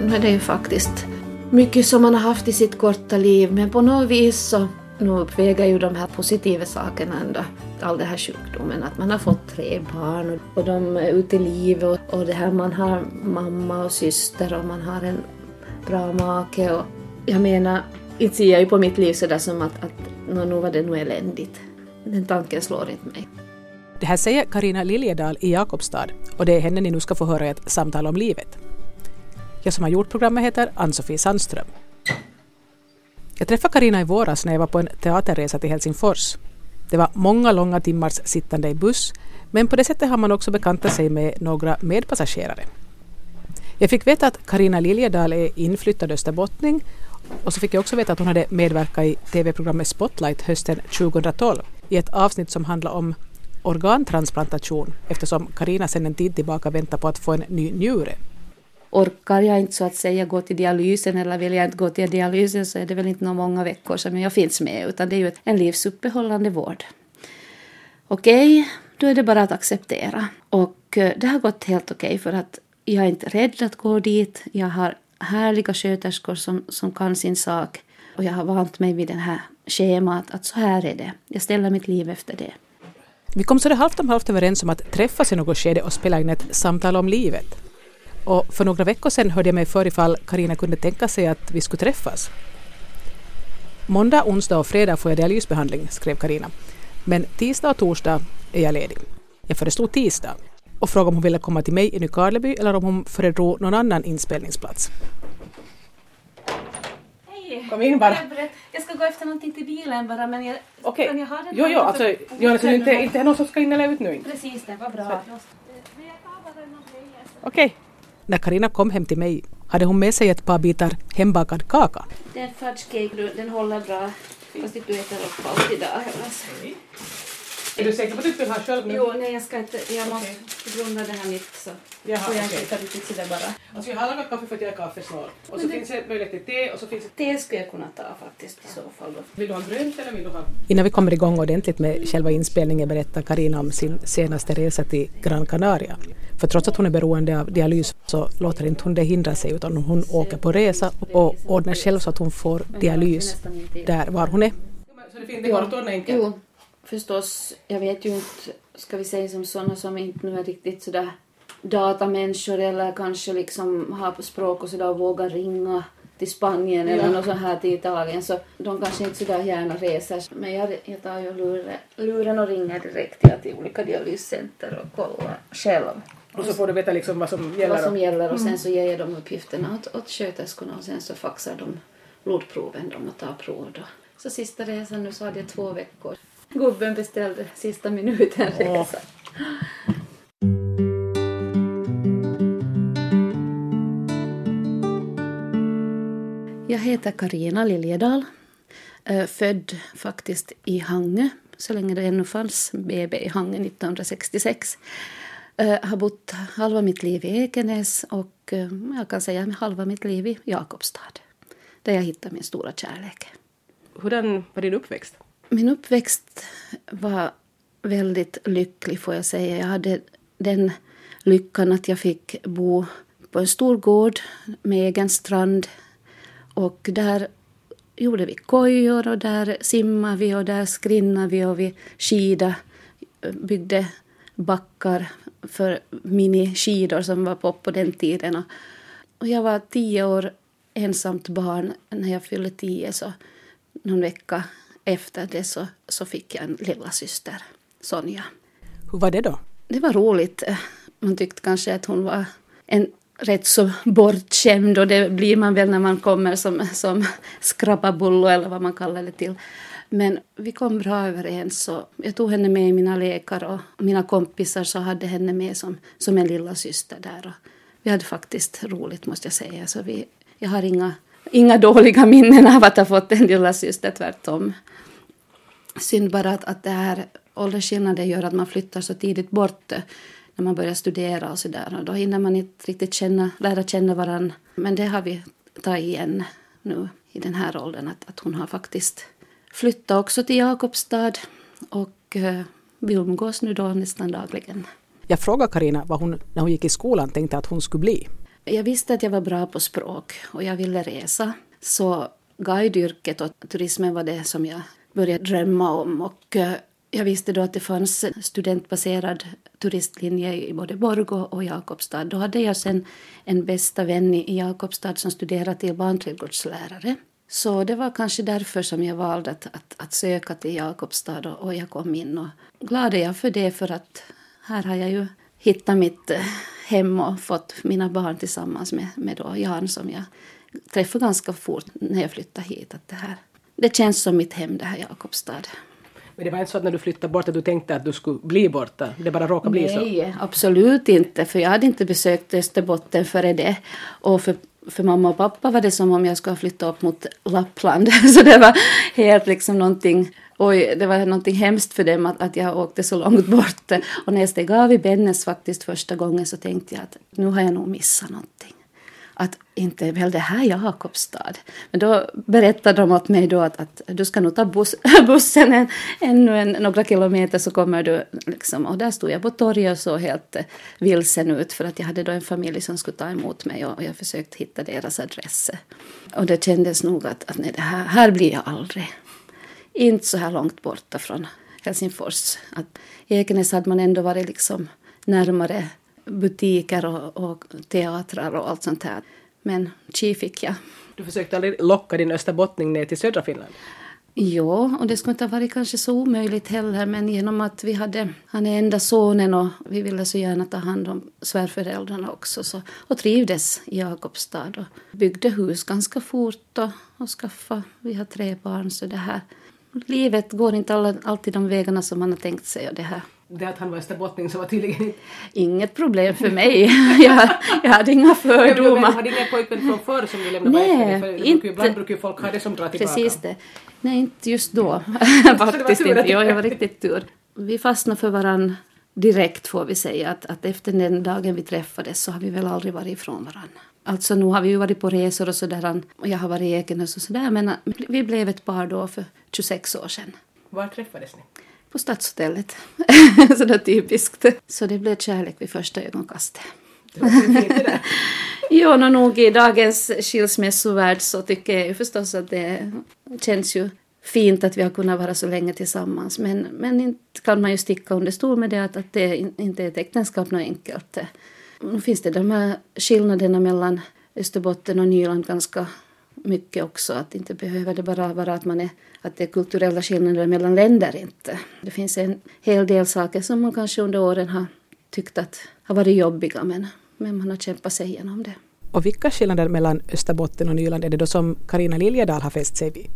nu är det ju faktiskt mycket som man har haft i sitt korta liv men på något vis så nu uppväger ju de här positiva sakerna ändå all den här sjukdomen. Att man har fått tre barn och de är ute i livet och det här man har mamma och syster och man har en bra make och jag menar, inte ser jag ju på mitt liv sådär som att, att nu var det nog eländigt. Den tanken slår inte mig. Det här säger Karina Liljedahl i Jakobstad och det är henne ni nu ska få höra i ett samtal om livet. Jag som har gjort programmet heter Ann-Sofie Sandström. Jag träffade Karina i våras när jag var på en teaterresa till Helsingfors. Det var många långa timmars sittande i buss, men på det sättet har man också bekantat sig med några medpassagerare. Jag fick veta att Karina Liljedahl är inflyttad österbottning och så fick jag också veta att hon hade medverkat i tv-programmet Spotlight hösten 2012 i ett avsnitt som handlar om organtransplantation eftersom Karina sedan en tid tillbaka väntar på att få en ny njure. Orkar jag inte så att säga gå till dialysen eller vill jag inte gå till dialysen så är det väl inte några många veckor som jag finns med utan det är ju en livsuppehållande vård. Okej, okay, då är det bara att acceptera. Och eh, det har gått helt okej okay för att jag är inte rädd att gå dit. Jag har härliga sköterskor som, som kan sin sak och jag har vant mig vid det här schemat att så här är det. Jag ställer mitt liv efter det. Vi kom så det halvt om halvt överens om att träffas i något skede och spela in ett samtal om livet. Och för några veckor sedan hörde jag mig för ifall Karina kunde tänka sig att vi skulle träffas. Måndag, onsdag och fredag får jag dialysbehandling, skrev Karina. Men tisdag och torsdag är jag ledig. Jag föreslog tisdag och frågade om hon ville komma till mig i Nykarleby eller om hon föredrog någon annan inspelningsplats. Hej! Kom in bara. Jag ska gå efter någonting till bilen bara men jag... Okej. Kan jag ha den Jo, jo, alltså, jo, alltså inte, inte någon som ska in eller ut nu. Precis, det var bra. Okej. När Karina kom hem till mig hade hon med sig ett par bitar hembakad kaka. Den fudge cake, den håller bra. Fast inte du äter upp allt idag. Är du säker på att du vill ha själv nu? Jo, nej jag ska inte, jag måste på grund av det här mitt så Jaha, får jag okej. inte riktigt sådär bara. Alltså jag har lagat kaffe för att jag är kaffesnål. Och så finns det möjlighet till te och så finns det... Det skulle jag kunna ta faktiskt i så fall. Då. Vill du ha grönt eller vill du ha... Innan vi kommer igång ordentligt med själva inspelningen berättar Karina om sin senaste resa till Gran Canaria. För trots att hon är beroende av dialys så låter inte hon det hindra sig utan hon åker på resa och ordnar själv så att hon får dialys där var hon är. Så det, det går att ordna enkelt? Förstås. Jag vet ju inte, ska vi säga som sådana som inte nu är riktigt sådär datamänniskor eller kanske liksom har på språk och sådär och vågar ringa till Spanien eller Ja. något så här till Italien så de kanske inte sådär gärna reser. Men jag, jag tar ju luren, luren och ringer direkt till, till olika dialyscenter och kollar själv Och så får du veta liksom vad som gäller. vad som gäller och sen så ger jag dem uppgifterna åt, åt sköterskorna och sen så faxar de blodproven de och tar prov då. Så sista resan nu så hade jag två veckor. Gubben beställde sista minuten resa. Jag heter Karina Liljedal. eh, Född faktiskt i Hangö, så länge det ännu fanns BB i Hangö 1966. Eh, Har bott halva mitt liv i Ekenäs och eh, jag kan säga halva mitt liv i Jakobstad. Där jag hittade min stora kärlek. Hurdan var din uppväxt? Min uppväxt var väldigt lycklig får jag säga. Jag hade den lyckan att jag fick bo på en stor gård med egen strand. Och där gjorde vi kojor och där simmade vi och där skrinnade vi och vi skida, byggde backar för miniskidor som var på på den tiden. Och, jag var tio år ensamt barn när jag fyllde tio så någon vecka efter det så, så fick jag en lilla syster, Sonja. Hur var det då? Det var roligt. Man tyckte kanske att hon var en rätt så bortskämd och det blir man väl när man kommer som, som skrapabullo eller vad man kallar det till. Men vi kom bra överens och jag tog henne med i mina lekar och mina kompisar så hade henne med som, som en lilla syster där. Och vi hade faktiskt roligt måste jag säga. Så vi, jag har inga, inga dåliga minnen av att ha fått en lilla syster tvärtom. Synd bara att, att det här åldersskillnaden gör att man flyttar så tidigt bort när man börjar studera och sådär. Och då hinner man inte riktigt känna, lära känna varandra. Men det har vi tagit igen nu i den här åldern. Att, att hon har faktiskt flyttat också till Jakobstad och eh, vi umgås nu då nästan dagligen. Jag frågade Karina vad hon när hon gick i skolan tänkte att hon skulle bli. Jag visste att jag var bra på språk och jag ville resa. Så guideyrket och turismen var det som jag började drömma om. Och eh, jag visste då att det fanns studentbaserad turistlinje i både Borgå och Jakobstad. Då hade jag sen en bästa vän i Jakobstad som studerade till barnträdgårdslärare. Så det var kanske därför som jag valde att, att, att söka till Jakobstad och, och, jag kom in. Och glad är jag för det för att här har jag ju hittat mitt eh, hem och fått mina barn tillsammans med, med då Jan som jag träffade ganska fort när jag flyttade hit. Att det, här, det känns som mitt hem det här Jakobstad. Men det var inte så att när du flyttade bort att du tänkte att du skulle bli borta? Det bara råkade bli så? Nej, absolut inte. För jag hade inte besökt Österbotten före det. Och för, för mamma och pappa var det som om jag skulle flytta upp mot Lappland. Så det var helt liksom någonting Oj, det var någonting hemskt för dem att, att jag åkte så långt bort. Och när jag steg av i Bennes faktiskt första gången så tänkte jag att nu har jag nog missat någonting att inte väl det här Jakobstad. Men då berättade de åt mig då att, att du ska nog ta bus, bussen en, ännu en, några kilometer så kommer du liksom. Och där stod jag på torget och såg helt vilsen ut för att jag hade då en familj som skulle ta emot mig och, jag försökte hitta deras adress. Och det kändes nog att, att nej, det här, här blir jag aldrig. Inte så här långt borta från Helsingfors. Att I Ekenäs hade man ändå varit liksom närmare butiker och, och teatrar och allt sånt här. Men chi fick jag. Du försökte aldrig locka din österbottning ner till södra Finland? Ja, och det skulle inte ha varit kanske så omöjligt heller men genom att vi hade, han är enda sonen och vi ville så gärna ta hand om svärföräldrarna också så, och trivdes i Jakobstad och byggde hus ganska fort och, och skaffa, vi har tre barn så det här, livet går inte alla, alltid de vägarna som man har tänkt sig och det här det att han var österbottning så var tydligen inte... Inget problem för mig. jag, jag hade inga fördomar. Du hade ingen pojkvän från förr som du lämnade Nej, för inte... Ibland brukar ju folk ha det som drar tillbaka. Precis det. Nej, inte just då. Faktiskt inte. Jo, jag var riktigt tur. Vi fastnade för varandra direkt får vi säga. Att, att efter den dagen vi träffades så har vi väl aldrig varit ifrån varandra. Alltså nu har vi ju varit på resor och sådär och jag har varit i Ekenäs och sådär men vi blev ett par då för 26 år sedan. Var träffades ni? På Stadshotellet. Sådär typiskt. Så det blev kärlek vid första ögonkastet. no, nog i dagens skilsmässovärld så tycker jag ju förstås att det känns ju fint att vi har kunnat vara så länge tillsammans. Men, men inte kan man ju sticka under stol med det att, att det inte är ett äktenskap något enkelt. Nu finns det de här skillnaderna mellan Österbotten och Nyland ganska mycket också. Att inte behöver det bara vara att, man är, att det är kulturella skillnader mellan länder inte. Det finns en hel del saker som man kanske under åren har tyckt att har varit jobbiga men, men man har kämpat sig igenom det. Och vilka skillnader mellan Österbotten och Nyland är det då som Karina Liljedahl har fäst sig vid?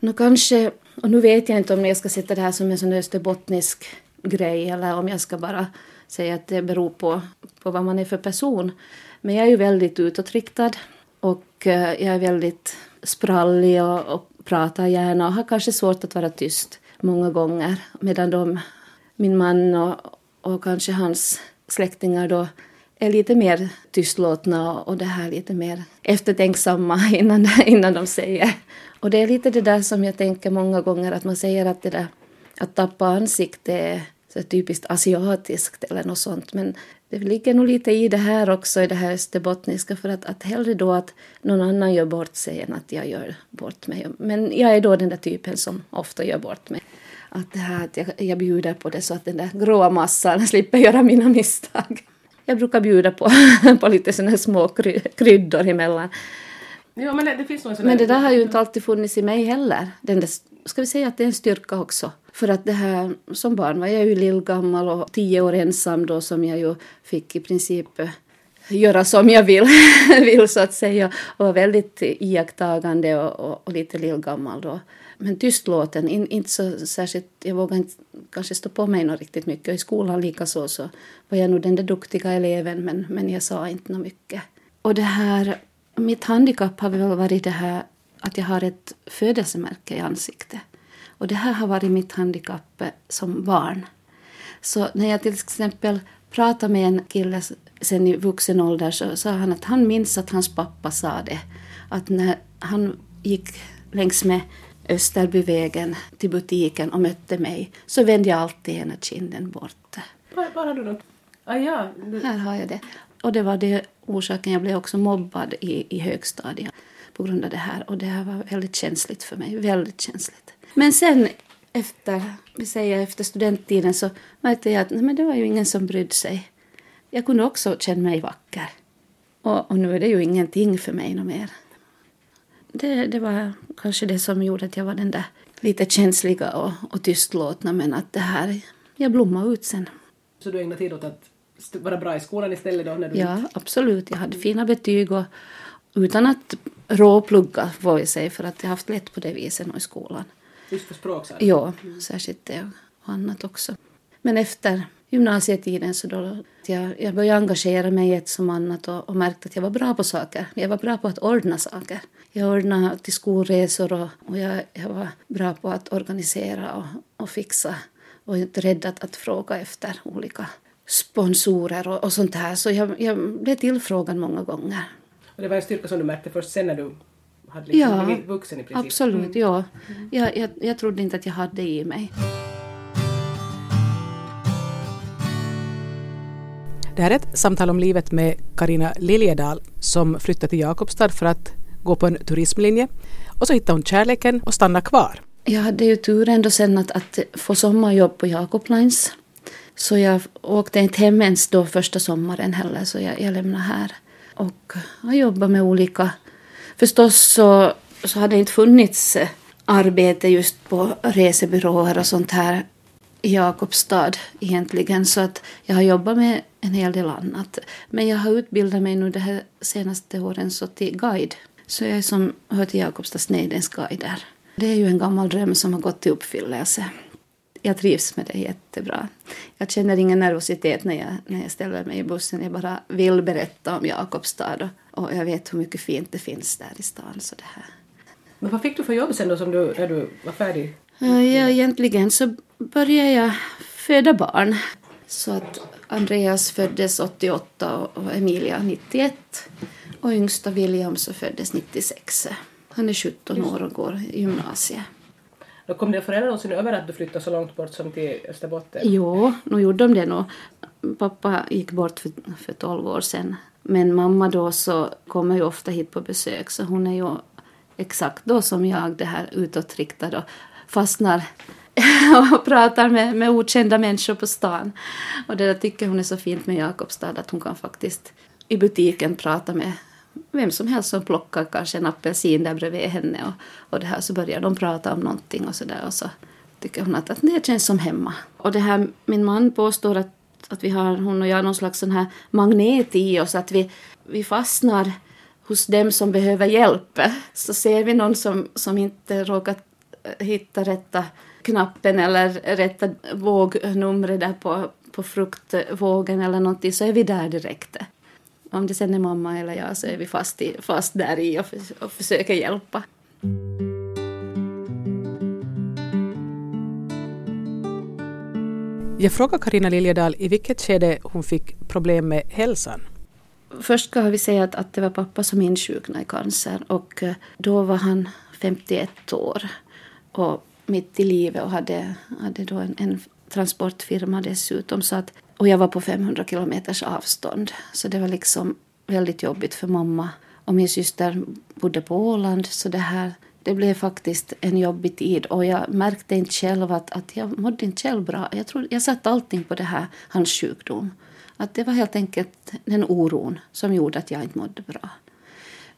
Nu kanske, och nu vet jag inte om jag ska sätta det här som en sån österbottnisk grej eller om jag ska bara säga att det beror på, på vad man är för person. Men jag är ju väldigt utåtriktad och eh, jag är väldigt sprallig och, och pratar gärna och har kanske svårt att vara tyst många gånger. Medan de, min man och, och kanske hans släktingar då är lite mer tystlåtna och, och det här lite mer eftertänksamma innan, innan de säger. Och det är lite det där som jag tänker många gånger att man säger att det där att tappa ansikte är så typiskt asiatiskt eller något sånt. Men det ligger nog lite i det här också, i det här österbottniska, för att, att hellre då att någon annan gör bort sig än att jag gör bort mig. Men jag är då den där typen som ofta gör bort mig. Att det här att jag, jag bjuder på det så att den där gråa massan slipper göra mina misstag. Jag brukar bjuda på, på lite sådana små kry, kryddor emellan. Ja, men, det, finns någon men det där har ju inte alltid funnits i mig heller. Den där, ska vi säga att det är en styrka också. För att det här, som barn var jag ju lillgammal och tio år ensam då som jag ju fick i princip eh, göra som jag vill, vill så att säga. Och var väldigt iakttagande och, och, och lite lillgammal då. Men tystlåten, in, inte så särskilt, jag vågade inte kanske stå på mig något riktigt mycket. I skolan likaså så var jag nog den där duktiga eleven men, men jag sa inte något mycket. Och det här, mitt handikapp har väl varit det här att jag har ett födelsemärke i ansiktet. Och det här har varit mitt handikapp som barn. Så när jag till exempel pratade med en kille sen i vuxen ålder så sa han att han minns att hans pappa sa det. Att när han gick längs med Österbyvägen till butiken och mötte mig så vände jag alltid ena kinden bort. Var, var har du något? Ah, ja. Här har jag det. Och det var det orsaken. Jag blev också mobbad i, i högstadiet på grund av det här. Och det här var väldigt känsligt för mig. Väldigt känsligt. Men sen efter, vi säger efter studenttiden så märkte jag att nej, men det var ju ingen som brydde sig. Jag kunde också känna mig vacker. Och, och nu är det ju ingenting för mig något mer. Det, det var kanske det som gjorde att jag var den där lite känsliga och, och tystlåtna men att det här, jag blommade ut sen. Så du ägnade tid åt att vara bra i skolan istället då? När du ja, absolut. Jag hade fina betyg och utan att råplugga får jag säga för att jag haft lätt på det viset i skolan. Just för språk? Ja, särskilt det och annat också. Men efter gymnasietiden så då jag, jag började engagera mig i ett som annat och, och märkte att jag var bra på saker. Jag var bra på att ordna saker. Jag ordnade till skolresor och, och jag, jag var bra på att organisera och, och fixa och inte rädd att, att fråga efter olika sponsorer och, och sånt här. Så jag, jag blev tillfrågad många gånger. Och det var en styrka som du märkte först sen när du hade liksom ja, blivit vuxen i princip? Absolut, mm. ja. Jag, jag, jag trodde inte att jag hade det i mig. Det här är ett samtal om livet med Karina Liljedal som flyttade till Jakobstad för att gå på en turismlinje. Och så hittade hon kärleken och stannade kvar. Jag hade ju tur ändå sen att, att få sommarjobb på Jakob Lines. Så jag åkte inte hem ens då första sommaren heller, så jag, jag lämnade här. Och har jobbat med olika... Förstås så, så har det inte funnits eh, arbete just på resebyråer och sånt här i Jakobstad egentligen. Så att jag har jobbat med en hel del annat. Men jag har utbildat mig nu de här senaste åren så till guide. Så jag är som hör till Jakobstads Neidens guider. Det är ju en gammal dröm som har gått i uppfyllelse. Jag trivs med det jättebra. Jag känner ingen nervositet när jag, när jag ställer mig i bussen. Jag bara vill berätta om Jakobstad och, och jag vet hur mycket fint det finns där i stan. Så det här. Men vad fick du för jobb sen då som du, när du var färdig? Ja, egentligen så började jag föda barn. Så att Andreas föddes 88 och Emilia 91. Och yngsta William så föddes 96. Han är 17 år och går i gymnasiet. Då kom dina föräldrar någonsin över att du flyttade så långt bort som till Österbotten? Jo, nu gjorde de det nog. Pappa gick bort för, för 12 år sedan. Men mamma då så kommer ju ofta hit på besök så hon är ju exakt då som jag det här utåtriktad och fastnar och pratar med, med okända människor på stan. Och det där tycker hon är så fint med Jakobstad att hon kan faktiskt i butiken prata med vem som helst som plockar kanske en apelsin där bredvid henne och, och det här så börjar de prata om någonting och så där och så tycker hon att, att det känns som hemma. Och det här, min man påstår att, att vi har, hon och jag, någon slags sån här magnet i oss att vi, vi fastnar hos dem som behöver hjälp. Så ser vi någon som, som inte råkat hitta rätta knappen eller rätta vågnumret där på, på fruktvågen eller någonting så är vi där direkt. Om det sen är mamma eller jag så är vi fast, i, fast där i och, för, och försöker hjälpa. Jag frågade Karina Liljedal i vilket skede hon fick problem med hälsan. Först ska vi säga att, att det var pappa som insjuknade i cancer och eh, då var han 51 år och mitt i livet och hade, hade då en, en transportfirma dessutom. Så att, och jag var på 500 kilometers avstånd. Så det var liksom väldigt jobbigt för mamma. Och min syster bodde på Åland. Så det här det blev faktiskt en jobbig tid. Och jag märkte inte själv att, att jag mådde inte själv bra. Jag, trodde, jag satte allting på det här, hans sjukdom. Att det var helt enkelt den oron som gjorde att jag inte mådde bra.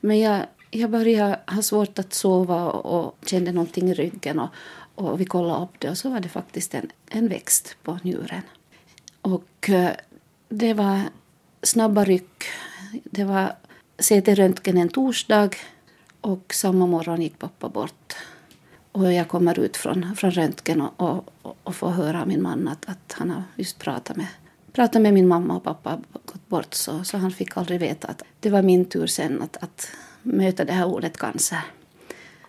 Men jag, jag började ha svårt att sova och, och kände någonting i ryggen. Och, och vi kollade upp det och så var det faktiskt en, en växt på njuren. Och eh, det var snabba ryck. Det var CT-röntgen en torsdag och samma morgon gick pappa bort. Och jag kommer ut från, från röntgen och, och, och får höra av min man att, att han har just pratat med, pratat med min mamma och pappa gått bort. Så, så han fick aldrig veta att det var min tur sen att, att möta det här ordet cancer.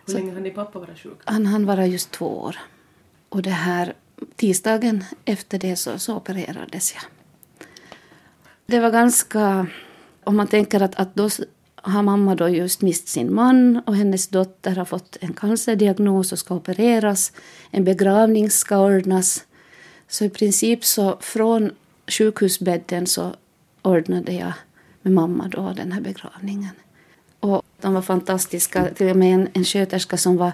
Hur länge hann din pappa vara sjuk? Han hann vara just två år. Och det här tisdagen efter det så, så opererades jag. Det var ganska... Om man tänker att, att då har mamma då just mist sin man och hennes dotter har fått en cancerdiagnos och ska opereras. En begravning ska ordnas. Så i princip så från sjukhusbädden så ordnade jag med mamma då den här begravningen. Och de var fantastiska. Till och med en, en sköterska som var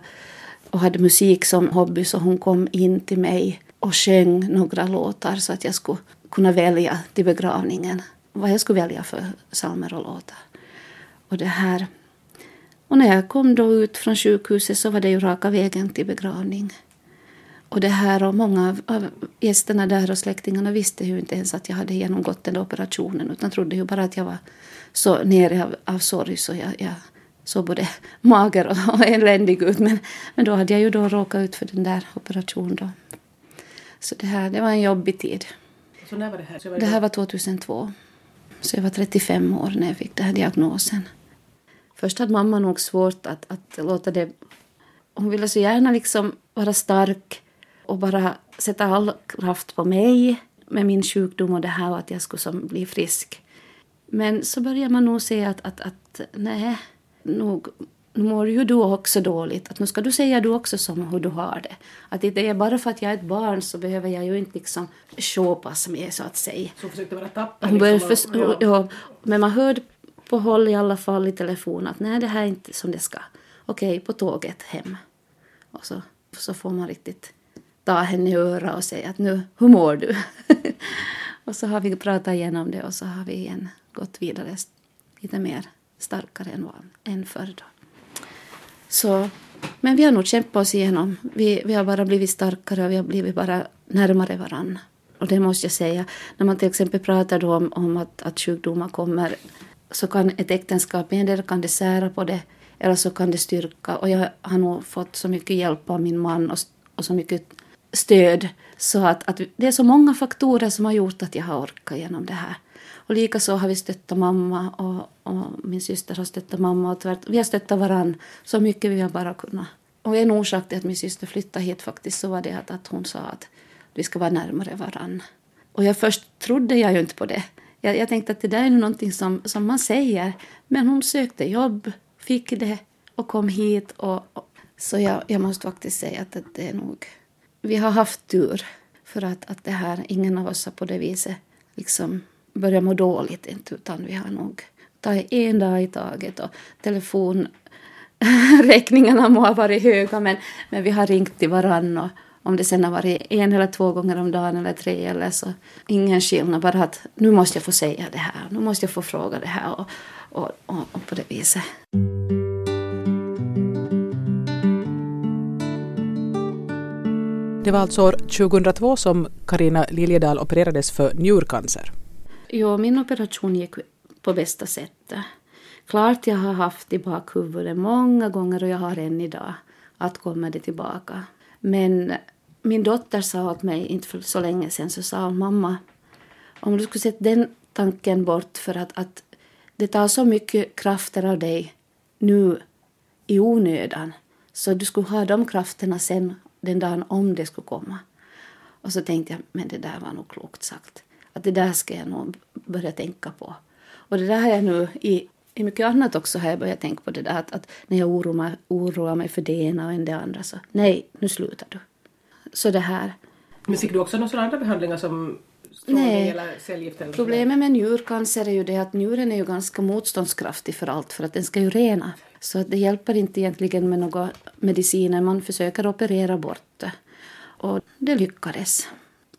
och hade musik som hobby så hon kom in till mig och sjöng några låtar så att jag skulle kunna välja till begravningen vad jag skulle välja för psalmer och låtar. Och det här. Och när jag kom då ut från sjukhuset så var det ju raka vägen till begravning. Och det här och många av gästerna där och släktingarna visste ju inte ens att jag hade genomgått den operationen utan trodde ju bara att jag var så nere av, av sorg så jag, jag såg både mager och, eländig ut. Men, men då hade jag ju då råkat ut för den där operationen. Då. Så det här det var en jobbig tid. Så när var det här? Var det, det här var 2002. Så jag var 35 år när jag fick den här diagnosen. Först hade mamma nog svårt att, att låta det... Hon ville så gärna liksom vara stark och bara sätta all kraft på mig med min sjukdom och det här och att jag skulle som bli frisk. Men så börjar man nog se att, att, att nej, nog nu mår ju du också dåligt. Att nu ska du säga du också som hur du har det. Att det är bara för att jag är ett barn så behöver jag ju inte liksom showpass med så att säga. Så försökte vara tapper liksom, och, ja. ja. Men man hörde på håll i alla fall i telefon att nej det här är inte som det ska. Okej, på tåget hem. Och så, så får man riktigt ta henne i öra och säga att nu, hur mår du? och så har vi pratat igenom det och så har vi igen gått vidare lite mer starkare än, än förr. Då. Så, men vi har nog kämpat oss igenom. Vi, vi har bara blivit starkare och vi har blivit bara närmare varandra. Och det måste jag säga. När man till exempel pratar då om, om att, att sjukdomar kommer så kan ett äktenskap, en kan det sära på det eller så kan det styrka. Och jag har nog fått så mycket hjälp av min man och, och så mycket stöd så att, att det är så många faktorer som har gjort att jag har orkat genom det här. Och likaså har vi stöttat mamma och, och, min syster har stöttat mamma och tvärt. Vi har stöttat varann så mycket vi har bara kunnat. Och en orsak till att min syster flyttade hit faktiskt så var det att, att hon sa att vi ska vara närmare varann. Och jag först trodde jag ju inte på det. Jag, jag tänkte att det där är någonting som, som man säger. Men hon sökte jobb, fick det och kom hit. Och, och så jag, jag måste faktiskt säga att, att det är nog... Vi har haft tur för att, att det här, ingen av oss har på det viset liksom börja må dåligt inte, utan vi har nog tagit en dag i taget och telefonräkningarna må ha varit höga men, men vi har ringt till varann och om det sen har varit en eller två gånger om dagen eller tre eller så ingen skillnad bara att nu måste jag få säga det här, nu måste jag få fråga det här och, och, och, och på det viset. Det var alltså år 2002 som Karina Liljedahl opererades för njurcancer. Jo, min operation gick på bästa sätt. Klart jag har haft i bakhuvudet många gånger och jag har än idag att komma det tillbaka. Men min dotter sa åt mig, inte för så länge sedan, så sa hon mamma, om du skulle sätta den tanken bort för att, att det tar så mycket krafter av dig nu i onödan så du skulle ha de krafterna sen den dagen om det skulle komma. Och så tänkte jag, men det där var nog klokt sagt. Att det där ska jag nog börja tänka på. Och det där har jag nu i, i mycket annat också har jag börjat tänka på det där att, att när jag oroar mig, oroar mig för det ena och det andra så nej, nu slutar du. Så det här. Men fick du också några andra behandlingar som Nej. Problemet med njurcancer är ju det att njuren är ju ganska motståndskraftig för allt för att den ska ju rena. Så det hjälper inte egentligen med några mediciner. Man försöker operera bort det. Och det lyckades.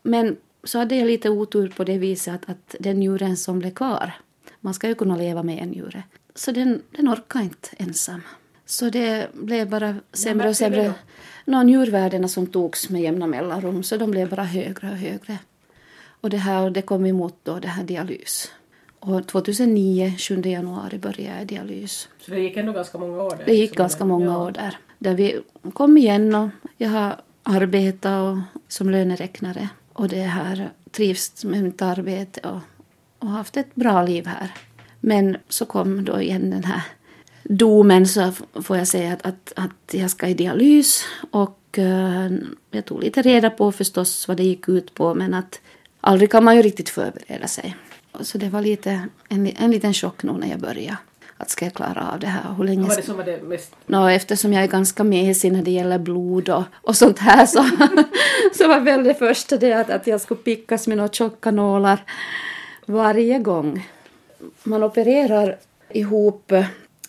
Men så hade jag lite otur på det viset att, att den njuren som blev kvar, man ska ju kunna leva med en njure, så den, den orkade inte ensam. Så det blev bara sämre och sämre. Nå, njurvärdena som togs med jämna mellanrum, så de blev bara högre och högre. Och det här det kom emot då det här dialys. Och 2009, 7 januari, började jag dialys. Så det gick ändå ganska många år där? Det gick ganska många ja. år där. Där vi kom igen och jag har arbetat och, som löneräknare och det här trivs med mitt arbete och, och haft ett bra liv här. Men så kom då igen den här domen så får jag säga att, att, att jag ska i dialys och uh, jag tog lite reda på förstås vad det gick ut på men att aldrig kan man ju riktigt förbereda sig. Så det var lite en, en liten chock nog när jag började att ska jag klara av det här? Hur länge Vad var det som var det mest... Nå, eftersom jag är ganska mesig när det gäller blod och, och sånt här så, så var väl det första det att, att jag skulle pickas med några tjocka nålar varje gång. Man opererar ihop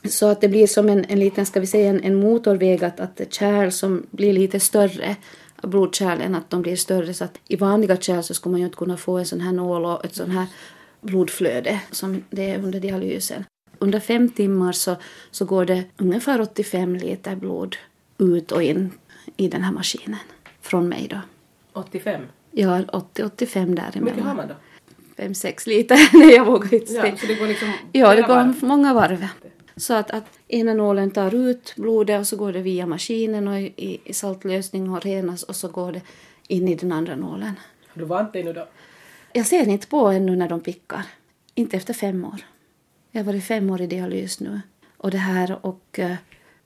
så att det blir som en, en liten, ska vi säga en, en motorväg, att, att kärl som blir lite större, blodkärlen, att de blir större så att i vanliga kärl så skulle man ju inte kunna få en sån här nål och ett sån här blodflöde som det är under dialysen. Under fem timmar så, så går det ungefär 85 liter blod ut och in i den här maskinen från mig då. 85? Ja, 80-85 däremellan. Hur mycket har man då? 5-6 liter. Nej, jag vågar inte säga. Ja, så det går liksom Ja, det går varv. många varv. Så att, att ena nålen tar ut blodet och så går det via maskinen och i, i saltlösning och renas och så går det in i den andra nålen. Har du vant dig nu då? Jag ser inte på ännu när de pickar. Inte efter fem år. Jag har varit fem år i dialys nu. Och det här och eh,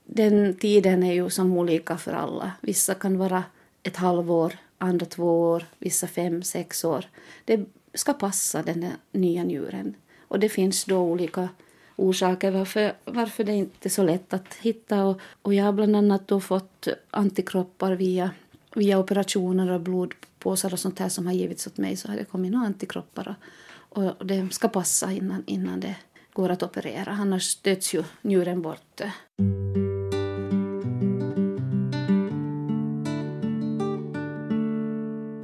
den tiden är ju som olika för alla. Vissa kan vara ett halvår, andra två år, vissa fem, sex år. Det ska passa den nya njuren. Och det finns då olika orsaker varför, varför det inte är så lätt att hitta. Och, och jag har bland annat då fått antikroppar via, via operationer och blodpåsar och sånt här som har givits åt mig. Så har det kommit några antikroppar och, och det ska passa innan, innan det går att operera. Annars stöts ju njuren bort.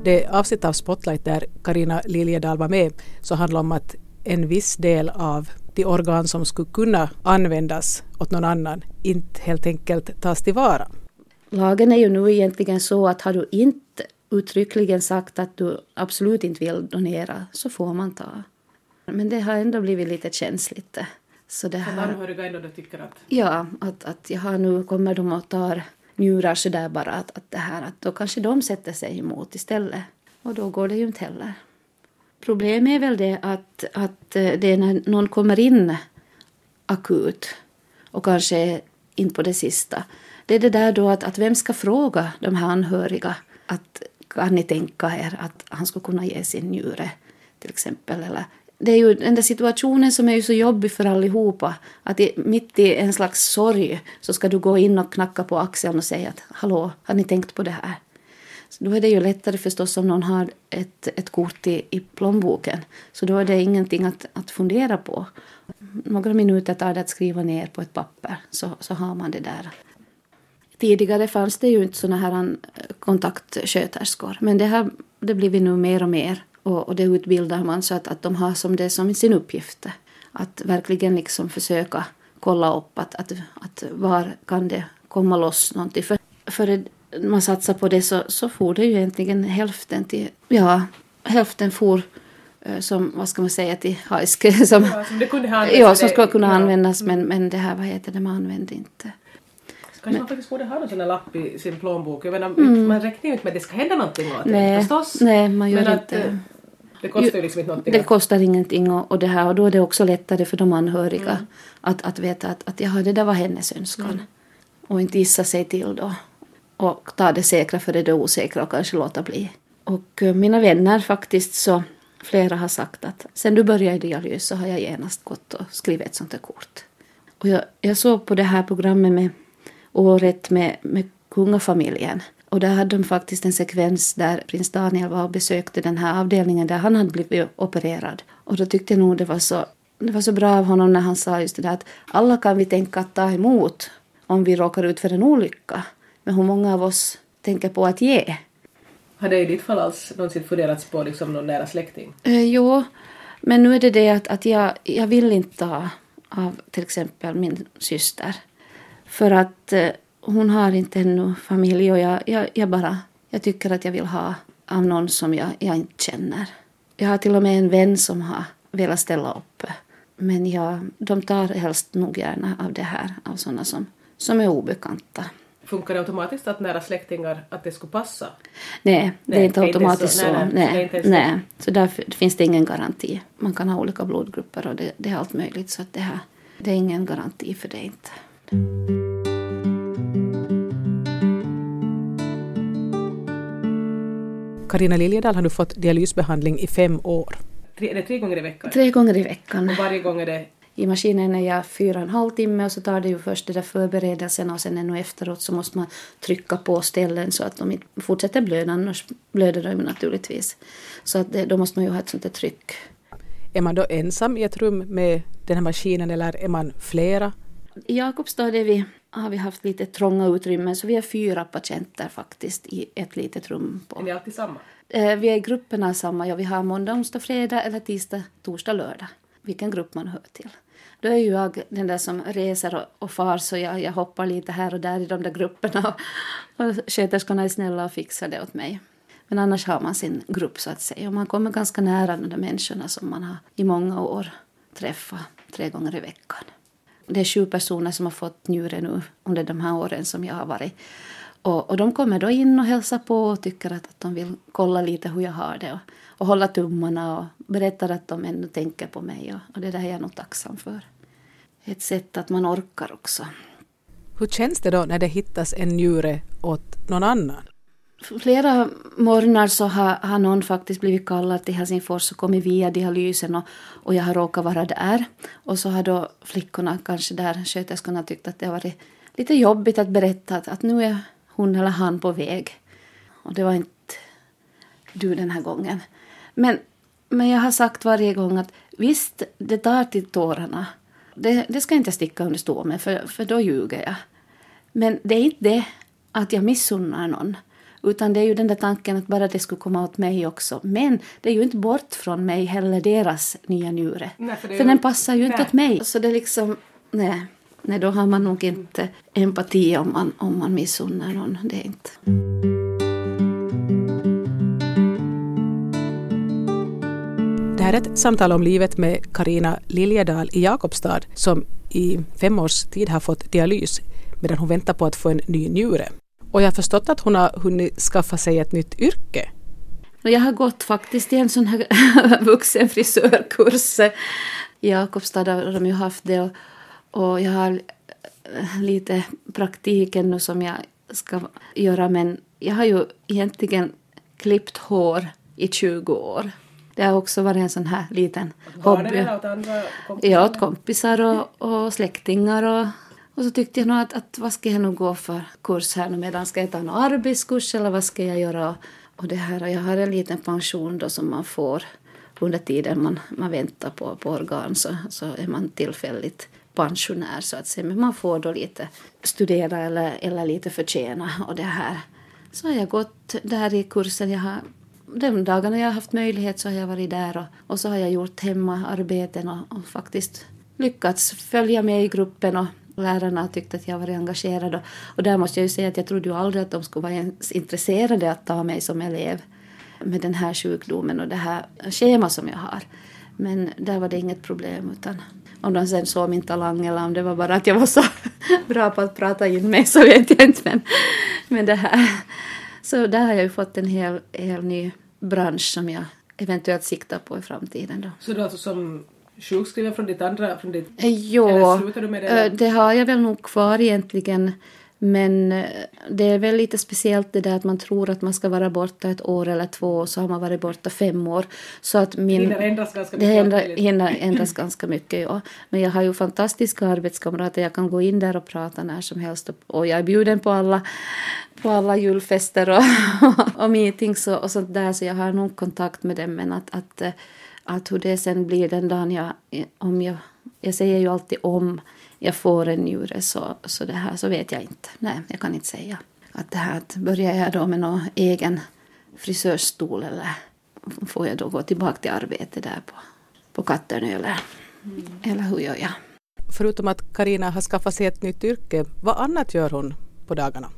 Det avsnitt av Spotlight där Karina Liljedahl var med så handlar om att en viss del av de organ som skulle kunna användas åt någon annan inte helt enkelt tas tillvara. Lagen är ju nu egentligen så att har du inte uttryckligen sagt att du absolut inte vill donera så får man ta. Men det har ändå blivit lite känsligt. Så det här, anhöriga ändå tycker att... Ja, att, att jaha, nu kommer de och tar njurar så där bara att, att det här att då kanske de sätter sig emot istället. Och då går det ju inte heller. Problemet är väl det att, att eh, det är när någon kommer in akut och kanske inte på det sista. Det är det där då att, att vem ska fråga de här anhöriga att kan ni tänka er att han skulle kunna ge sin njure till exempel eller det är ju den där situationen som är ju så jobbig för allihopa. Att i, mitt i en slags sorg så ska du gå in och knacka på axeln och säga att hallå, har ni tänkt på det här? Så då är det ju lättare förstås om någon har ett, ett kort i, i plånboken. Så då är det ingenting att, att fundera på. Några minuter tar det att skriva ner på ett papper så, så har man det där. Tidigare fanns det ju inte såna här eh, kontaktsköterskor men det har det blivit nu mer och mer. Och, och det utbildar man så att, att de har som det som sin uppgift. Att verkligen liksom försöka kolla upp att, att, att var kan det komma loss någonting. För, för man satsar på det så, så får det ju egentligen hälften till, ja, hälften får eh, som, vad ska man säga, till hajsk. Som, ja, som, det kunde ja, som skulle kunna ja. användas men, men det här, vad heter det, man använde inte. Kanske men, man faktiskt borde ha någon sån där lapp i sin plånbok. Jag menar, mm. Man räknar ju inte med att det ska hända någonting åt nej, det förstås. Nej, man gör men inte. Att, det kostar ju liksom inte någonting. Det kostar ingenting och, och, det här, och då är det också lättare för de anhöriga mm. att, att veta att, att jaha, det där var hennes önskan. Mm. Och inte gissa sig till då. Och ta det säkra för det osäkra och kanske låta bli. Och uh, mina vänner faktiskt så flera har sagt att sen du började i dialys så har jag genast gått och skrivit ett sånt här kort. Och jag, jag såg på det här programmet med året med, med kungafamiljen och där hade de faktiskt en sekvens där prins Daniel var och besökte den här avdelningen där han hade blivit opererad. Och då tyckte jag nog det var så, det var så bra av honom när han sa just det där att alla kan vi tänka att ta emot om vi råkar ut för en olycka. Men hur många av oss tänker på att ge? Har det i ditt fall alls någonsin funderats på liksom någon nära släkting? Eh, jo, men nu är det det att, att jag, jag vill inte ta av till exempel min syster. För att eh, hon har inte ännu familj och jag, jag, jag, bara jag tycker att jag vill ha av någon som jag, jag inte känner. Jag har till och med en vän som har velat ställa upp. Men jag, de tar helst nog gärna av det här, av sådana som, som är obekanta. Funkar det automatiskt att nära släktingar, att det skulle passa? Nej, det är inte automatiskt så. Nej, nej, nej, nej. Så därför finns det ingen garanti. Man kan ha olika blodgrupper och det, det är allt möjligt. Så att det, här, det är ingen garanti för det inte. Karina Liljedahl har du fått dialysbehandling i fem år. Tre, är det tre gånger i veckan? Tre gånger i veckan. Och varje gång är det I maskinen är jag fyra och en halv timme och så tar det ju först det där förberedelsen och sen ännu efteråt så måste man trycka på ställen så att de inte fortsätter blöda, annars blöder de naturligtvis. Så att det, då måste man ju ha ett sånt där tryck. Är man då ensam i ett rum med den här maskinen eller är man flera? I Jakobstad vi, har vi haft lite trånga utrymmen så vi är fyra patienter faktiskt i ett litet rum. På. Är ni alltid samma? Eh, vi är grupperna samma. Ja, vi har måndag, onsdag, fredag eller tisdag, torsdag, lördag. Vilken grupp man hör till. Då är ju jag den där som reser och, och far så jag, jag hoppar lite här och där i de där grupperna. Och, och sköterskorna är snälla och fixar det åt mig. Men annars har man sin grupp så att säga. Och man kommer ganska nära de där människorna som man har i många år träffat tre gånger i veckan. Det är sju personer som har fått njure nu under de här åren som jag har varit. Och, och de kommer då in och hälsar på och tycker att, att de vill kolla lite hur jag har det. Och, och hålla tummarna och berättar att de ännu tänker på mig. Och, och det där är jag nog tacksam för. Ett sätt att man orkar också. Hur känns det då när det hittas en njure åt någon annan? Flera morgnar så har, har någon faktiskt blivit kallad till Helsingfors och kommit via dialysen och, och jag har råkat vara där. Och så har då flickorna, kanske där sköterskorna tyckt att det har varit lite jobbigt att berätta att, att nu är hon eller han på väg. Och det var inte du den här gången. Men, men jag har sagt varje gång att visst, det tar till tårarna. Det, det ska inte sticka under stå med, för, för då ljuger jag. Men det är inte det att jag missunnar någon. Utan det är ju den där tanken att bara det skulle komma åt mig också. Men det är ju inte bort från mig heller deras nya njure. Nej, för, för ju... den passar ju nej. inte åt mig. Så det är liksom, nej. Nej, då har man nog inte empati om man, om man missunnar någon. Det är inte. Det här är ett samtal om livet med Karina Liljedal i Jakobstad som i fem års tid har fått dialys medan hon väntar på att få en ny njure. Och jag har förstått att hon har hunnit skaffa sig ett nytt yrke. Jag har gått faktiskt i en sån här vuxenfrisörkurs. I Jakobstad har de ju haft det. Och, och jag har lite praktik ännu som jag ska göra. Men jag har ju egentligen klippt hår i 20 år. Det har också varit en sån här liten hobby. det åt andra kompisar? Ja, åt kompisar och, och släktingar och och så tyckte jag nog att, att vad ska jag nu gå för kurs här nu medan ska jag ta någon arbetskurs eller vad ska jag göra? Och det här, jag har en liten pension då som man får under tiden man, man väntar på, på organ så, så är man tillfälligt pensionär så att säga. Men man får då lite studera eller, eller lite förtjäna och det här. Så har jag gått där i kursen. Jag har, de dagarna jag har haft möjlighet så har jag varit där och, och så har jag gjort hemmaarbeten och, och faktiskt lyckats följa med i gruppen och lärarna tyckte att jag var engagerad. Och, och där måste jag ju säga att jag trodde ju aldrig att de skulle vara ens intresserade att ta mig som elev med den här sjukdomen och det här schemat som jag har. Men där var det inget problem utan om de sen såg min talang eller om det var bara att jag var så bra på att prata in mig så vet jag inte. Men, men det här. Så där har jag ju fått en hel, hel ny bransch som jag eventuellt siktar på i framtiden. Då. Så du alltså som sjukskriven från ditt andra... Från ditt, du med det? det har jag väl nog kvar egentligen. Men eh, det är väl lite speciellt det där att man tror att man ska vara borta ett år eller två och så har man varit borta fem år. Så att min, det ändras ganska mycket. Det ändrar, hinner ändras ganska mycket, ja. Men jag har ju fantastiska arbetskamrater. Jag kan gå in där och prata när som helst. Och jag är bjuden på alla, på alla julfester och, och meetings och, och sånt där. Så jag har nog kontakt med dem. Men att, att, eh, att hur det sen blir den dagen jag... Om jag, jag säger ju alltid om jag får en njure så, så, det här, så vet jag inte. Nej, jag kan inte säga. Att det här, att börjar jag då med någon egen frisörstol eller får jag då gå tillbaka till arbete där på, på Katternö eller, mm. eller hur gör jag? Förutom att Karina har skaffat sig ett nytt yrke, vad annat gör hon på dagarna?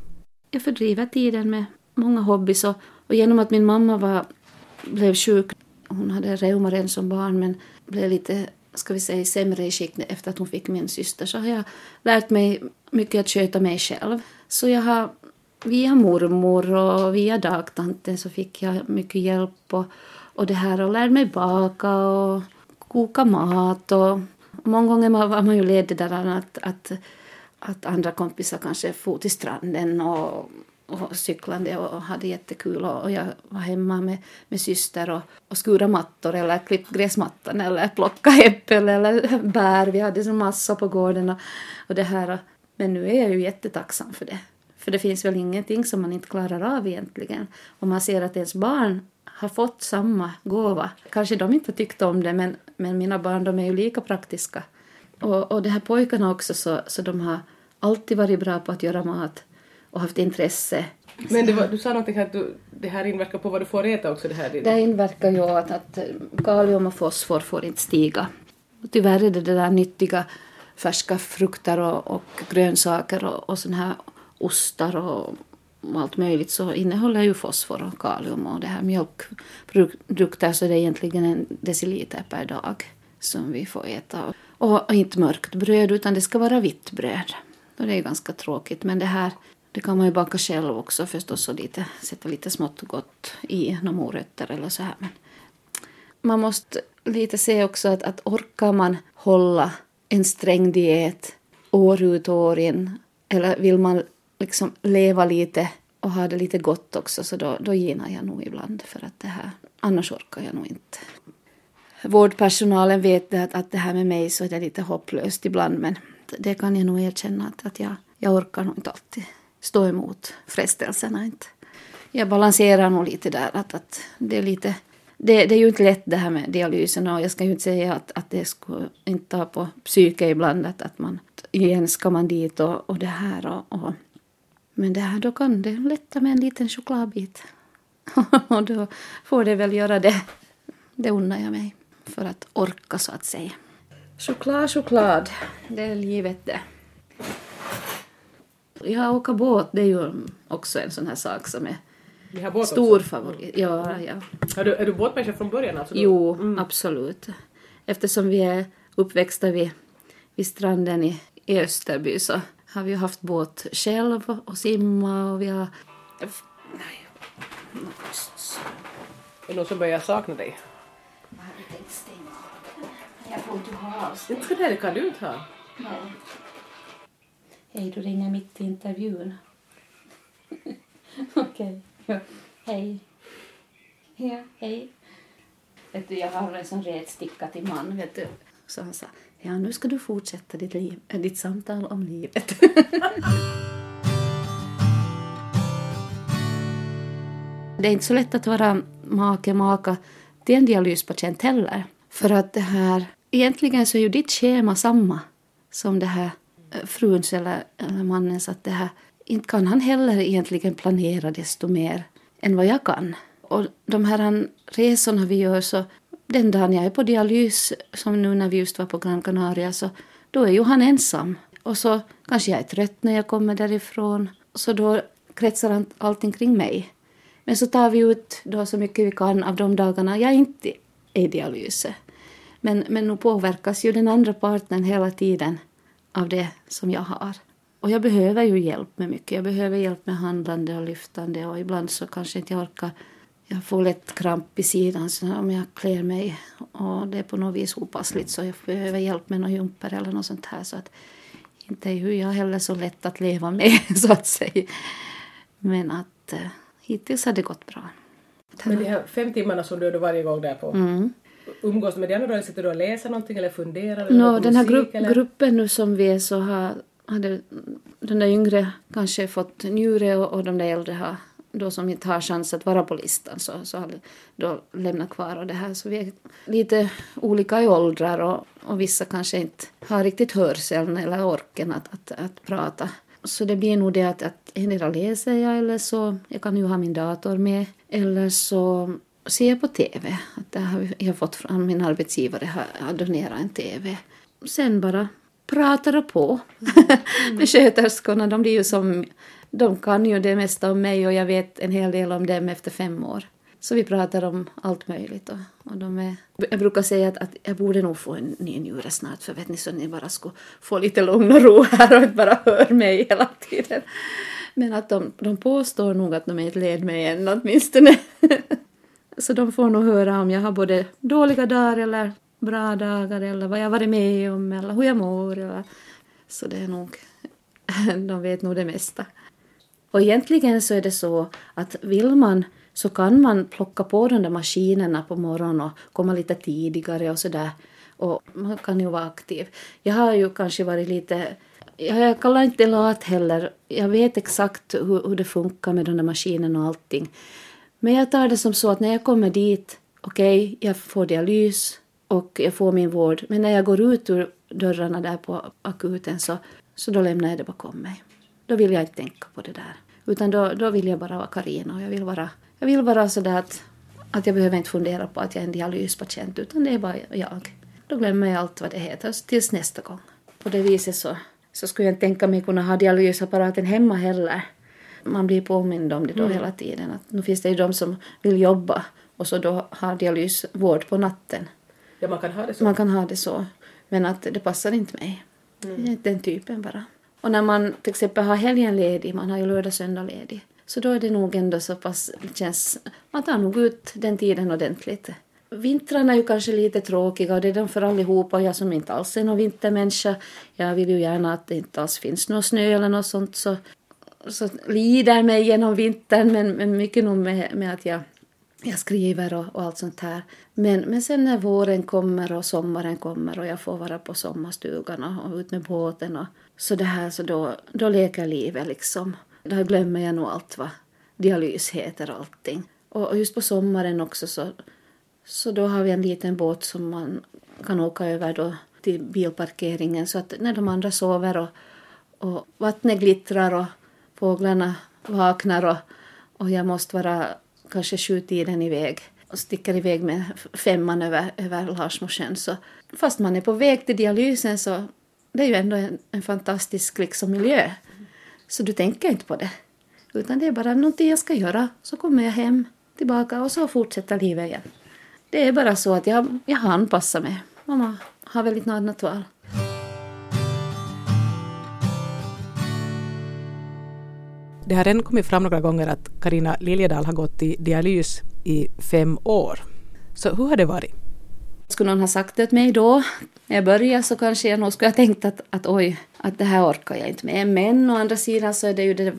Jag fördriver tiden med många hobbys och, och genom att min mamma var, blev sjuk, hon hade reuma redan som barn men blev lite ska vi säga, sämre i skick efter att hon fick min syster så har jag lärt mig mycket att sköta mig själv. Så jag har via mormor och via dagtanten så fick jag mycket hjälp och, och det här och lärde mig baka och koka mat och många gånger var man ju ledig där att, att, att andra kompisar kanske for till stranden och, och cyklande och hade jättekul och, och jag var hemma med, med syster och, och skura mattor eller klippt gräsmattan eller plocka äppel eller bär. Vi hade så massa på gården och, och det här. Men nu är jag ju jättetacksam för det. För det finns väl ingenting som man inte klarar av egentligen. Om man ser att ens barn har fått samma gåva. Kanske de inte tyckte om det men, men mina barn de är ju lika praktiska. Och, och de här pojkarna också så, så de har alltid varit bra på att göra mat och haft intresse. Men var, du sa någonting här att du, det här inverkar på vad du får äta också? Det, här. det inverkar ju att, att kalium och fosfor får inte stiga. Tyvärr är det det där nyttiga färska frukter och, och grönsaker och, och sån här ostar och allt möjligt så innehåller ju fosfor och kalium och det här mjölkprodukter så det är egentligen en deciliter per dag som vi får äta. Och, och inte mörkt bröd utan det ska vara vitt bröd. Och det är ganska tråkigt men det här det kan man ju baka själv också förstås och lite, sätta lite smått och gott i några morötter eller så här. Men man måste lite se också att, att orkar man hålla en sträng diet år ut och år in eller vill man liksom leva lite och ha det lite gott också så då, då ginar jag nog ibland för att det här, annars orkar jag nog inte. Vårdpersonalen vet att, att det här med mig så är det lite hopplöst ibland men det kan jag nog erkänna att, att jag, jag orkar nog inte alltid stå emot frestelserna. Inte. Jag balanserar nog lite där. Att, att det, är lite, det, det är ju inte lätt det här med dialysen och jag ska ju inte säga att, att det skulle inte ta på psyke ibland att, att man igen ska man dit och, och det här och, och men det här, då kan det lätta med en liten chokladbit. och då får det väl göra det. Det unnar jag mig för att orka så att säga. Choklad, choklad. Det är livet det. Ja, åka båt det är ju också en sån här sak som är stor också. favorit. Ja, ja. Är du, är du båtmänniska från början? Alltså jo, mm. absolut. Eftersom vi är uppväxta vid, vid stranden i, i Österby så har vi haft båt själv och simma och vi har... Nej. Är det någon som börjar sakna dig? Jag får inte ha Inte det kan du inte ha. Nej. Hej, du ringer mitt i intervjun. Okej. Okay. Ja. Hej. Ja, hej. Vet du, jag har en sån rätsticka till man, vet du. Så han sa, ja nu ska du fortsätta ditt, liv, eh, ditt samtal om livet. det är inte så lätt att vara make, maka till en dialyspatient heller. För att det här, egentligen så är ju ditt schema samma som det här Eh, fruns eller, eller mannens att det här, inte kan han heller egentligen planera desto mer än vad jag kan. Och de här resorna vi gör så den dagen jag är på dialys, som nu när vi just var på Gran Canaria, så då är ju han ensam. Och så kanske jag är trött när jag kommer därifrån, så då kretsar allting kring mig. Men så tar vi ut då så mycket vi kan av de dagarna jag inte är i dialyset. Men, men nu påverkas ju den andra partnern hela tiden av det som jag har. Och jag behöver ju hjälp med mycket. Jag behöver hjälp med handlande och lyftande och ibland så kanske inte jag orkar. Jag får lätt kramp i sidan så om jag klär mig och det är på något vis opassligt så jag behöver hjälp med någon jumper eller något sånt här så att inte är ju jag heller så lätt att leva med så att säga. Men att eh, hittills har det gått bra. Men de här fem timmarna som du är varje gång där på, mm umgås med de andra eller sitter du och läser någonting eller funderar? Eller no, den här grupp, gruppen nu som vi är så har hade den där yngre kanske fått njure och, och de där äldre har då som inte har chans att vara på listan så, så har då lämnat kvar och det här. Så vi är lite olika i åldrar och, och vissa kanske inte har riktigt hörseln eller orken att, att, att prata. Så det blir nog det att, att endera läser jag eller så, jag kan ju ha min dator med, eller så ser på TV. Att det har jag fått från min arbetsgivare, har donerat en TV. Sen bara pratar och på. Mm. med sköterskorna, de blir ju som... De kan ju det mesta om mig och jag vet en hel del om dem efter fem år. Så vi pratar om allt möjligt. Och, och de är, jag brukar säga att, att jag borde nog få en ny njure snart för vet ni så ni bara skulle få lite lugn och ro här och inte bara hör mig hela tiden. Men att de, de påstår nog att de är ett led med en åtminstone. Så de får nog höra om jag har både dåliga dagar eller bra dagar eller vad jag varit med om eller hur jag mår. Eller. Så det är nog, de vet nog det mesta. Och egentligen så är det så att vill man så kan man plocka på de där maskinerna på morgonen och komma lite tidigare och sådär. Och man kan ju vara aktiv. Jag har ju kanske varit lite jag kallar inte det lat heller. Jag vet exakt hur, hur det funkar med de där maskinerna och allting. Men jag tar det som så att när jag kommer dit, okej, okay, jag får dialys och jag får min vård. Men när jag går ut ur dörrarna där på akuten så, så då lämnar jag det bakom mig. Då vill jag inte tänka på det där. Utan då, då vill jag bara vara Karina och jag vill vara, jag vill vara sådär att, att jag behöver inte fundera på att jag är en dialyspatient utan det är bara jag. Då glömmer jag allt vad det heter tills nästa gång. På det viset så, så skulle jag inte tänka mig kunna ha dialysapparaten hemma heller. Man blir påmind om det då mm. hela tiden. Att nu finns det ju de som vill jobba och så då har dialysvård på natten. Ja, man kan ha det så. Man kan ha det så. Men att det passar inte mig. Mm. Det är den typen bara. Och när man till exempel har helgen ledig, man har ju lördag söndag ledig, så då är det nog ändå så pass, det känns, man tar nog ut den tiden ordentligt. Vintrarna är ju kanske lite tråkiga och det är de för allihopa. Jag som inte alls är någon vintermänniska, jag vill ju gärna att det inte alls finns någon snö eller något sånt så, så lider mig genom vintern men, men mycket nog med, med att jag jag skriver och, och, allt sånt här. Men, men sen när våren kommer och sommaren kommer och jag får vara på sommarstugan och, och ut med båten och så det här så då, då leker livet liksom. Då glömmer jag nog allt vad dialys heter och allting. Och, och just på sommaren också så, så då har vi en liten båt som man kan åka över då till bilparkeringen så att när de andra sover och, och vattnet glittrar och fåglarna vaknar och, och jag måste vara kanske sjutiden iväg och sticker iväg med femman över, över Larsmosjön. Så fast man är på väg till dialysen så det är ju ändå en, en fantastisk liksom, miljö. Så du tänker inte på det. Utan det är bara någonting jag ska göra. Så kommer jag hem, tillbaka och så fortsätter livet igen. Det är bara så att jag, jag har anpassat mig. Mamma har väldigt annat val. Det har redan kommit fram några gånger att Karina Liljedahl har gått i dialys i fem år. Så hur har det varit? Skulle någon ha sagt det åt mig då, när jag började, så kanske jag nog skulle ha tänkt att, att oj, att det här orkar jag inte med. Men å andra sidan så är det ju det,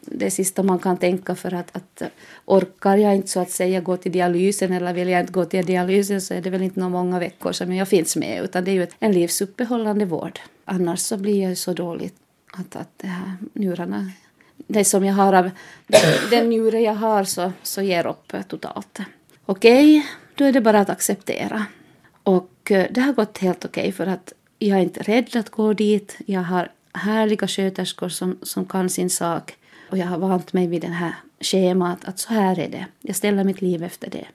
det sista man kan tänka för att, att orkar jag inte så att säga gå till dialysen eller vill jag inte gå till dialysen så är det väl inte några många veckor som jag finns med utan det är ju en livsuppehållande vård. Annars så blir jag ju så dåligt att, att det här njurarna det som jag har av den njure jag har så, så ger upp totalt. Okej, okay, då är det bara att acceptera. Och eh, det har gått helt okej okay för att jag är inte rädd att gå dit. Jag har härliga sköterskor som, som kan sin sak. Och jag har vant mig vid det här schemat att så här är det. Jag ställer mitt liv efter det.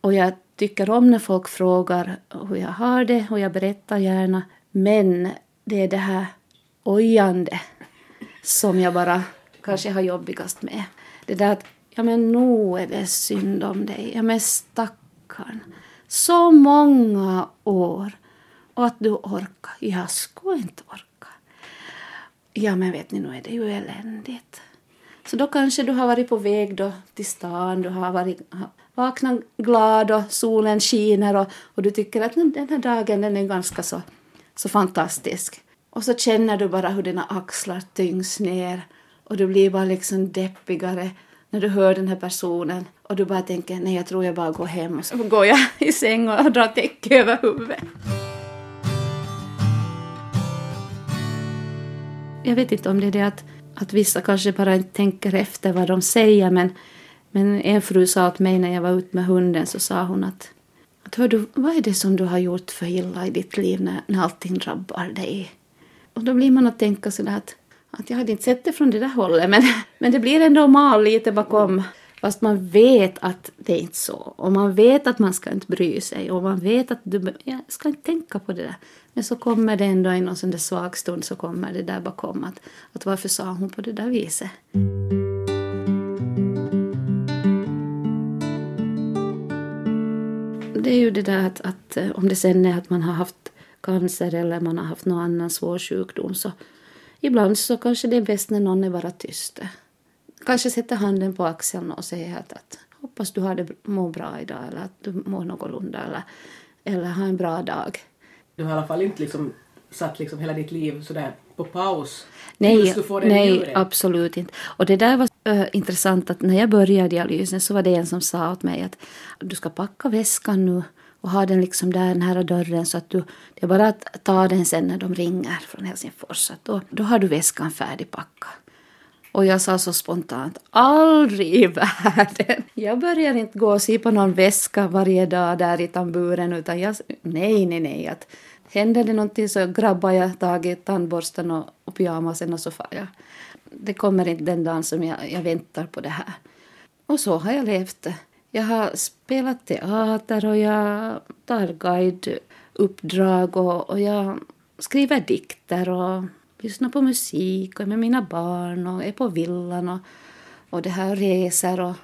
Och jag tycker om när folk frågar hur jag har det och jag berättar gärna. Men det är det här ojande som jag bara kanske har jobbigast med. Det där att, ja men nu är det synd om dig, ja men stackarn. Så många år. Och att du orkar. Jag skulle inte orka. Ja men vet ni, nu är det ju eländigt. Så då kanske du har varit på väg då till stan, du har varit vaknat glad och solen skiner och, och du tycker att den här dagen den är ganska så, så fantastisk. Och så känner du bara hur dina axlar tyngs ner och du blir bara liksom deppigare när du hör den här personen och du bara tänker nej jag tror jag bara går hem och så går jag i säng och drar täcke över huvudet. Jag vet inte om det är det att, att vissa kanske bara inte tänker efter vad de säger men, men en fru sa åt mig när jag var ute med hunden så sa hon att, att hör du, vad är det som du har gjort för illa i ditt liv när, när allting drabbar dig? Och då blir man att tänka sådär att, att jag hade inte sett det från det där hållet men, men det blir ändå mal lite bakom. Fast man vet att det är inte så. Och man vet att man ska inte bry sig. Och man vet att du jag ska inte tänka på det där. Men så kommer det ändå i någon sån där svag stund så kommer det där bakom att, att varför sa hon på det där viset? Det är ju det där att, att eh, om det sen är att man har haft cancer eller man har haft någon annan svår sjukdom så ibland så kanske det är bäst när någon är bara tyst. Kanske sätter handen på axeln och säger att, att hoppas du har det, mår bra idag eller att du mår någorlunda eller, eller har en bra dag. Du har i alla fall inte liksom satt liksom hela ditt liv sådär på paus? Nej, nej absolut inte. Och det där var äh, intressant att när jag började dialysen så var det en som sa åt mig att du ska packa väskan nu och ha den liksom där nära dörren så att du, det är bara att ta den sen när de ringer från Helsingfors. Att då, då har du väskan färdigpackad. Och jag sa så spontant, aldrig i världen. Jag börjar inte gå och se på någon väska varje dag där i tamburen utan jag, nej, nej, nej. Att händer det någonting så grabbar jag tag i tandborsten och, och pyjamasen och så far jag. Det kommer inte den dagen som jag, jag väntar på det här. Och så har jag levt. Jag har spelat teater och jag tar guideuppdrag och, och jag skriver dikter och lyssnar på musik och är med mina barn och är på villan och, och det här reser och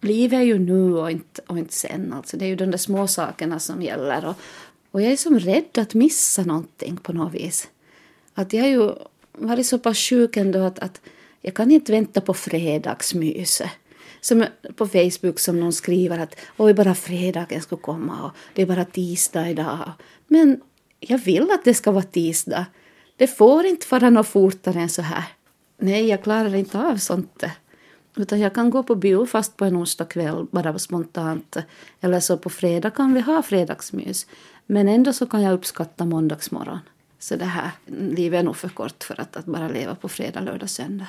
livet är ju nu och inte, och inte sen. Alltså det är ju de där små sakerna som gäller. Och, och jag är som rädd att missa någonting på något vis. Att jag har ju varit så pass sjuk ändå att, att jag kan inte vänta på fredagsmyset. Som på Facebook som någon skriver att oj bara fredagen ska komma och det är bara tisdag idag. Men jag vill att det ska vara tisdag. Det får inte vara något fortare än så här. Nej, jag klarar inte av sånt. Utan jag kan gå på bio fast på en onsdag kväll bara spontant. Eller så på fredag kan vi ha fredagsmys. Men ändå så kan jag uppskatta måndagsmorgon. Så det här, livet är nog för kort för att, att bara leva på fredag, lördag, söndag.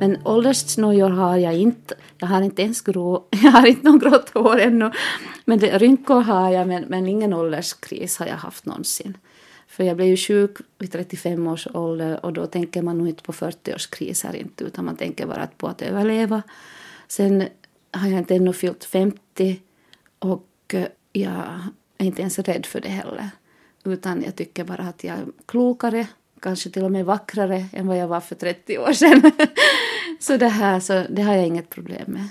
Men ålderssnojor har jag inte. Jag har inte ens grå, jag har inte någon grått hår ännu. Men det, rynkor har jag, men, men ingen ålderskris har jag haft någonsin. För jag blev ju sjuk vid 35 års ålder och då tänker man nog inte på 40-årskriser inte utan man tänker bara på att överleva. Sen har jag inte ännu fyllt 50 och eh, jag är inte ens rädd för det heller. Utan jag tycker bara att jag är klokare, kanske till och med vackrare än vad jag var för 30 år sedan. så det här så det har jag inget problem med.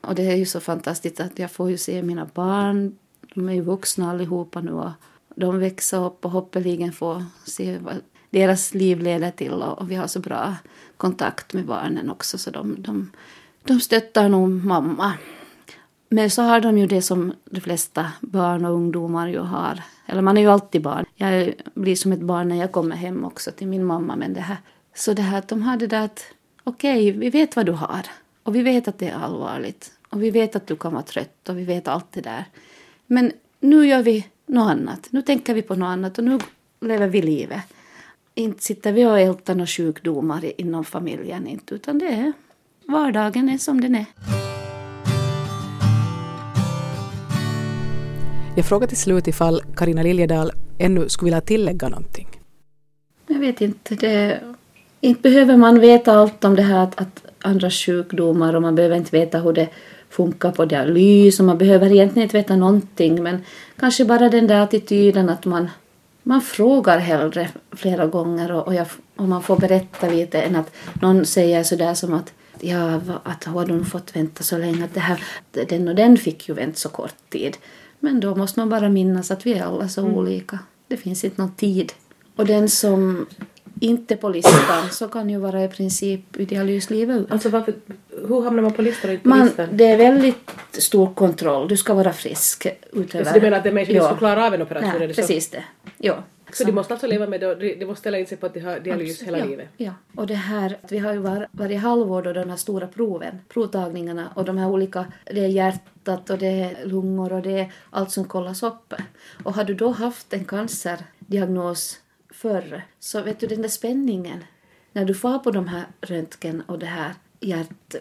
Och det är ju så fantastiskt att jag får ju se mina barn. De är ju vuxna allihopa nu och de växer upp och hoppeligen får se vad deras liv leder till och vi har så bra kontakt med barnen också så de, de, de stöttar nog mamma. Men så har de ju det som de flesta barn och ungdomar ju har. Eller man är ju alltid barn. Jag blir som ett barn när jag kommer hem också till min mamma. Men det här, så det här att de har det där att okej, okay, vi vet vad du har. Och vi vet att det är allvarligt. Och vi vet att du kan vara trött och vi vet allt det där. Men nu gör vi något annat. Nu tänker vi på något annat och nu lever vi livet. Inte sitter vi och ältar några sjukdomar inom familjen inte, utan det är vardagen är som den är. Jag frågar till slut ifall Karina Liljedahl ännu skulle vilja tillägga någonting. Jag vet inte. Det, inte behöver man veta allt om det här att, att andra sjukdomar och man behöver inte veta hur det funkar på dialys och man behöver egentligen inte veta någonting men kanske bara den där attityden att man, man frågar hellre flera gånger och, och, jag, och man får berätta lite än att någon säger sådär som att ja, att har de fått vänta så länge att det här, den och den fick ju vänta så kort tid. Men då måste man bara minnas att vi är alla så mm. olika. Det finns inte någon tid. Och den som inte på listan så kan ju vara i princip dialyslivet ut. Alltså varför, hur hamnar man på listan och inte på man, listan? Det är väldigt stor kontroll. Du ska vara frisk utöver... Så du menar att det är människor som ska klara av en operation? Nej, precis det. Ja. Så de måste alltså leva med det, de måste ställa in sig på att de har dialys Absolut, hela ja, livet? Ja. Och det här, vi har ju var, varje halvår då de här stora proven, provtagningarna och de här olika, det är hjärtat och det är lungor och det är allt som kollas upp. Och har du då haft en cancerdiagnos förr så vet du den där spänningen när du får på de här röntgen och det här hjärt...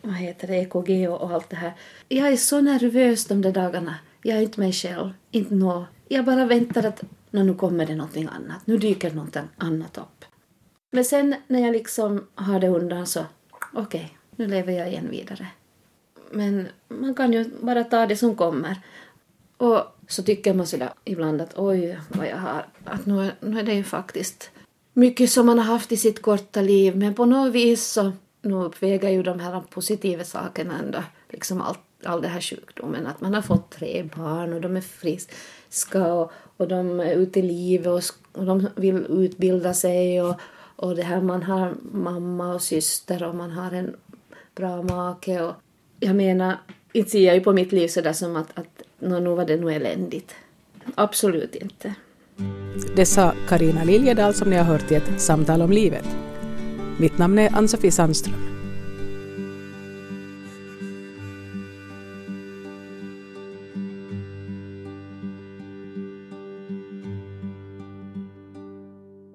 vad heter det, EKG och, och allt det här. Jag är så nervös de där dagarna. Jag är inte mig själv, inte nå. Jag bara väntar att nu kommer det någonting annat. Nu dyker någonting annat upp. Men sen när jag liksom har det undan så okej, okay, nu lever jag igen vidare. Men man kan ju bara ta det som kommer. Och så tycker man sådär ibland att oj vad jag har, att nu, nu är det ju faktiskt mycket som man har haft i sitt korta liv men på något vis så nu uppväger ju de här positiva sakerna ändå liksom allt all den här sjukdomen. Att man har fått tre barn och de är friska och, och de är ute i livet och, och de vill utbilda sig och, och det här man har mamma och syster och man har en bra make och jag menar, inte ser jag ju på mitt liv sådär som att, att no, nu var det nog eländigt. Absolut inte. Det sa Karina Liljedahl som ni har hört i ett samtal om livet. Mitt namn är Ann-Sofie Sandström.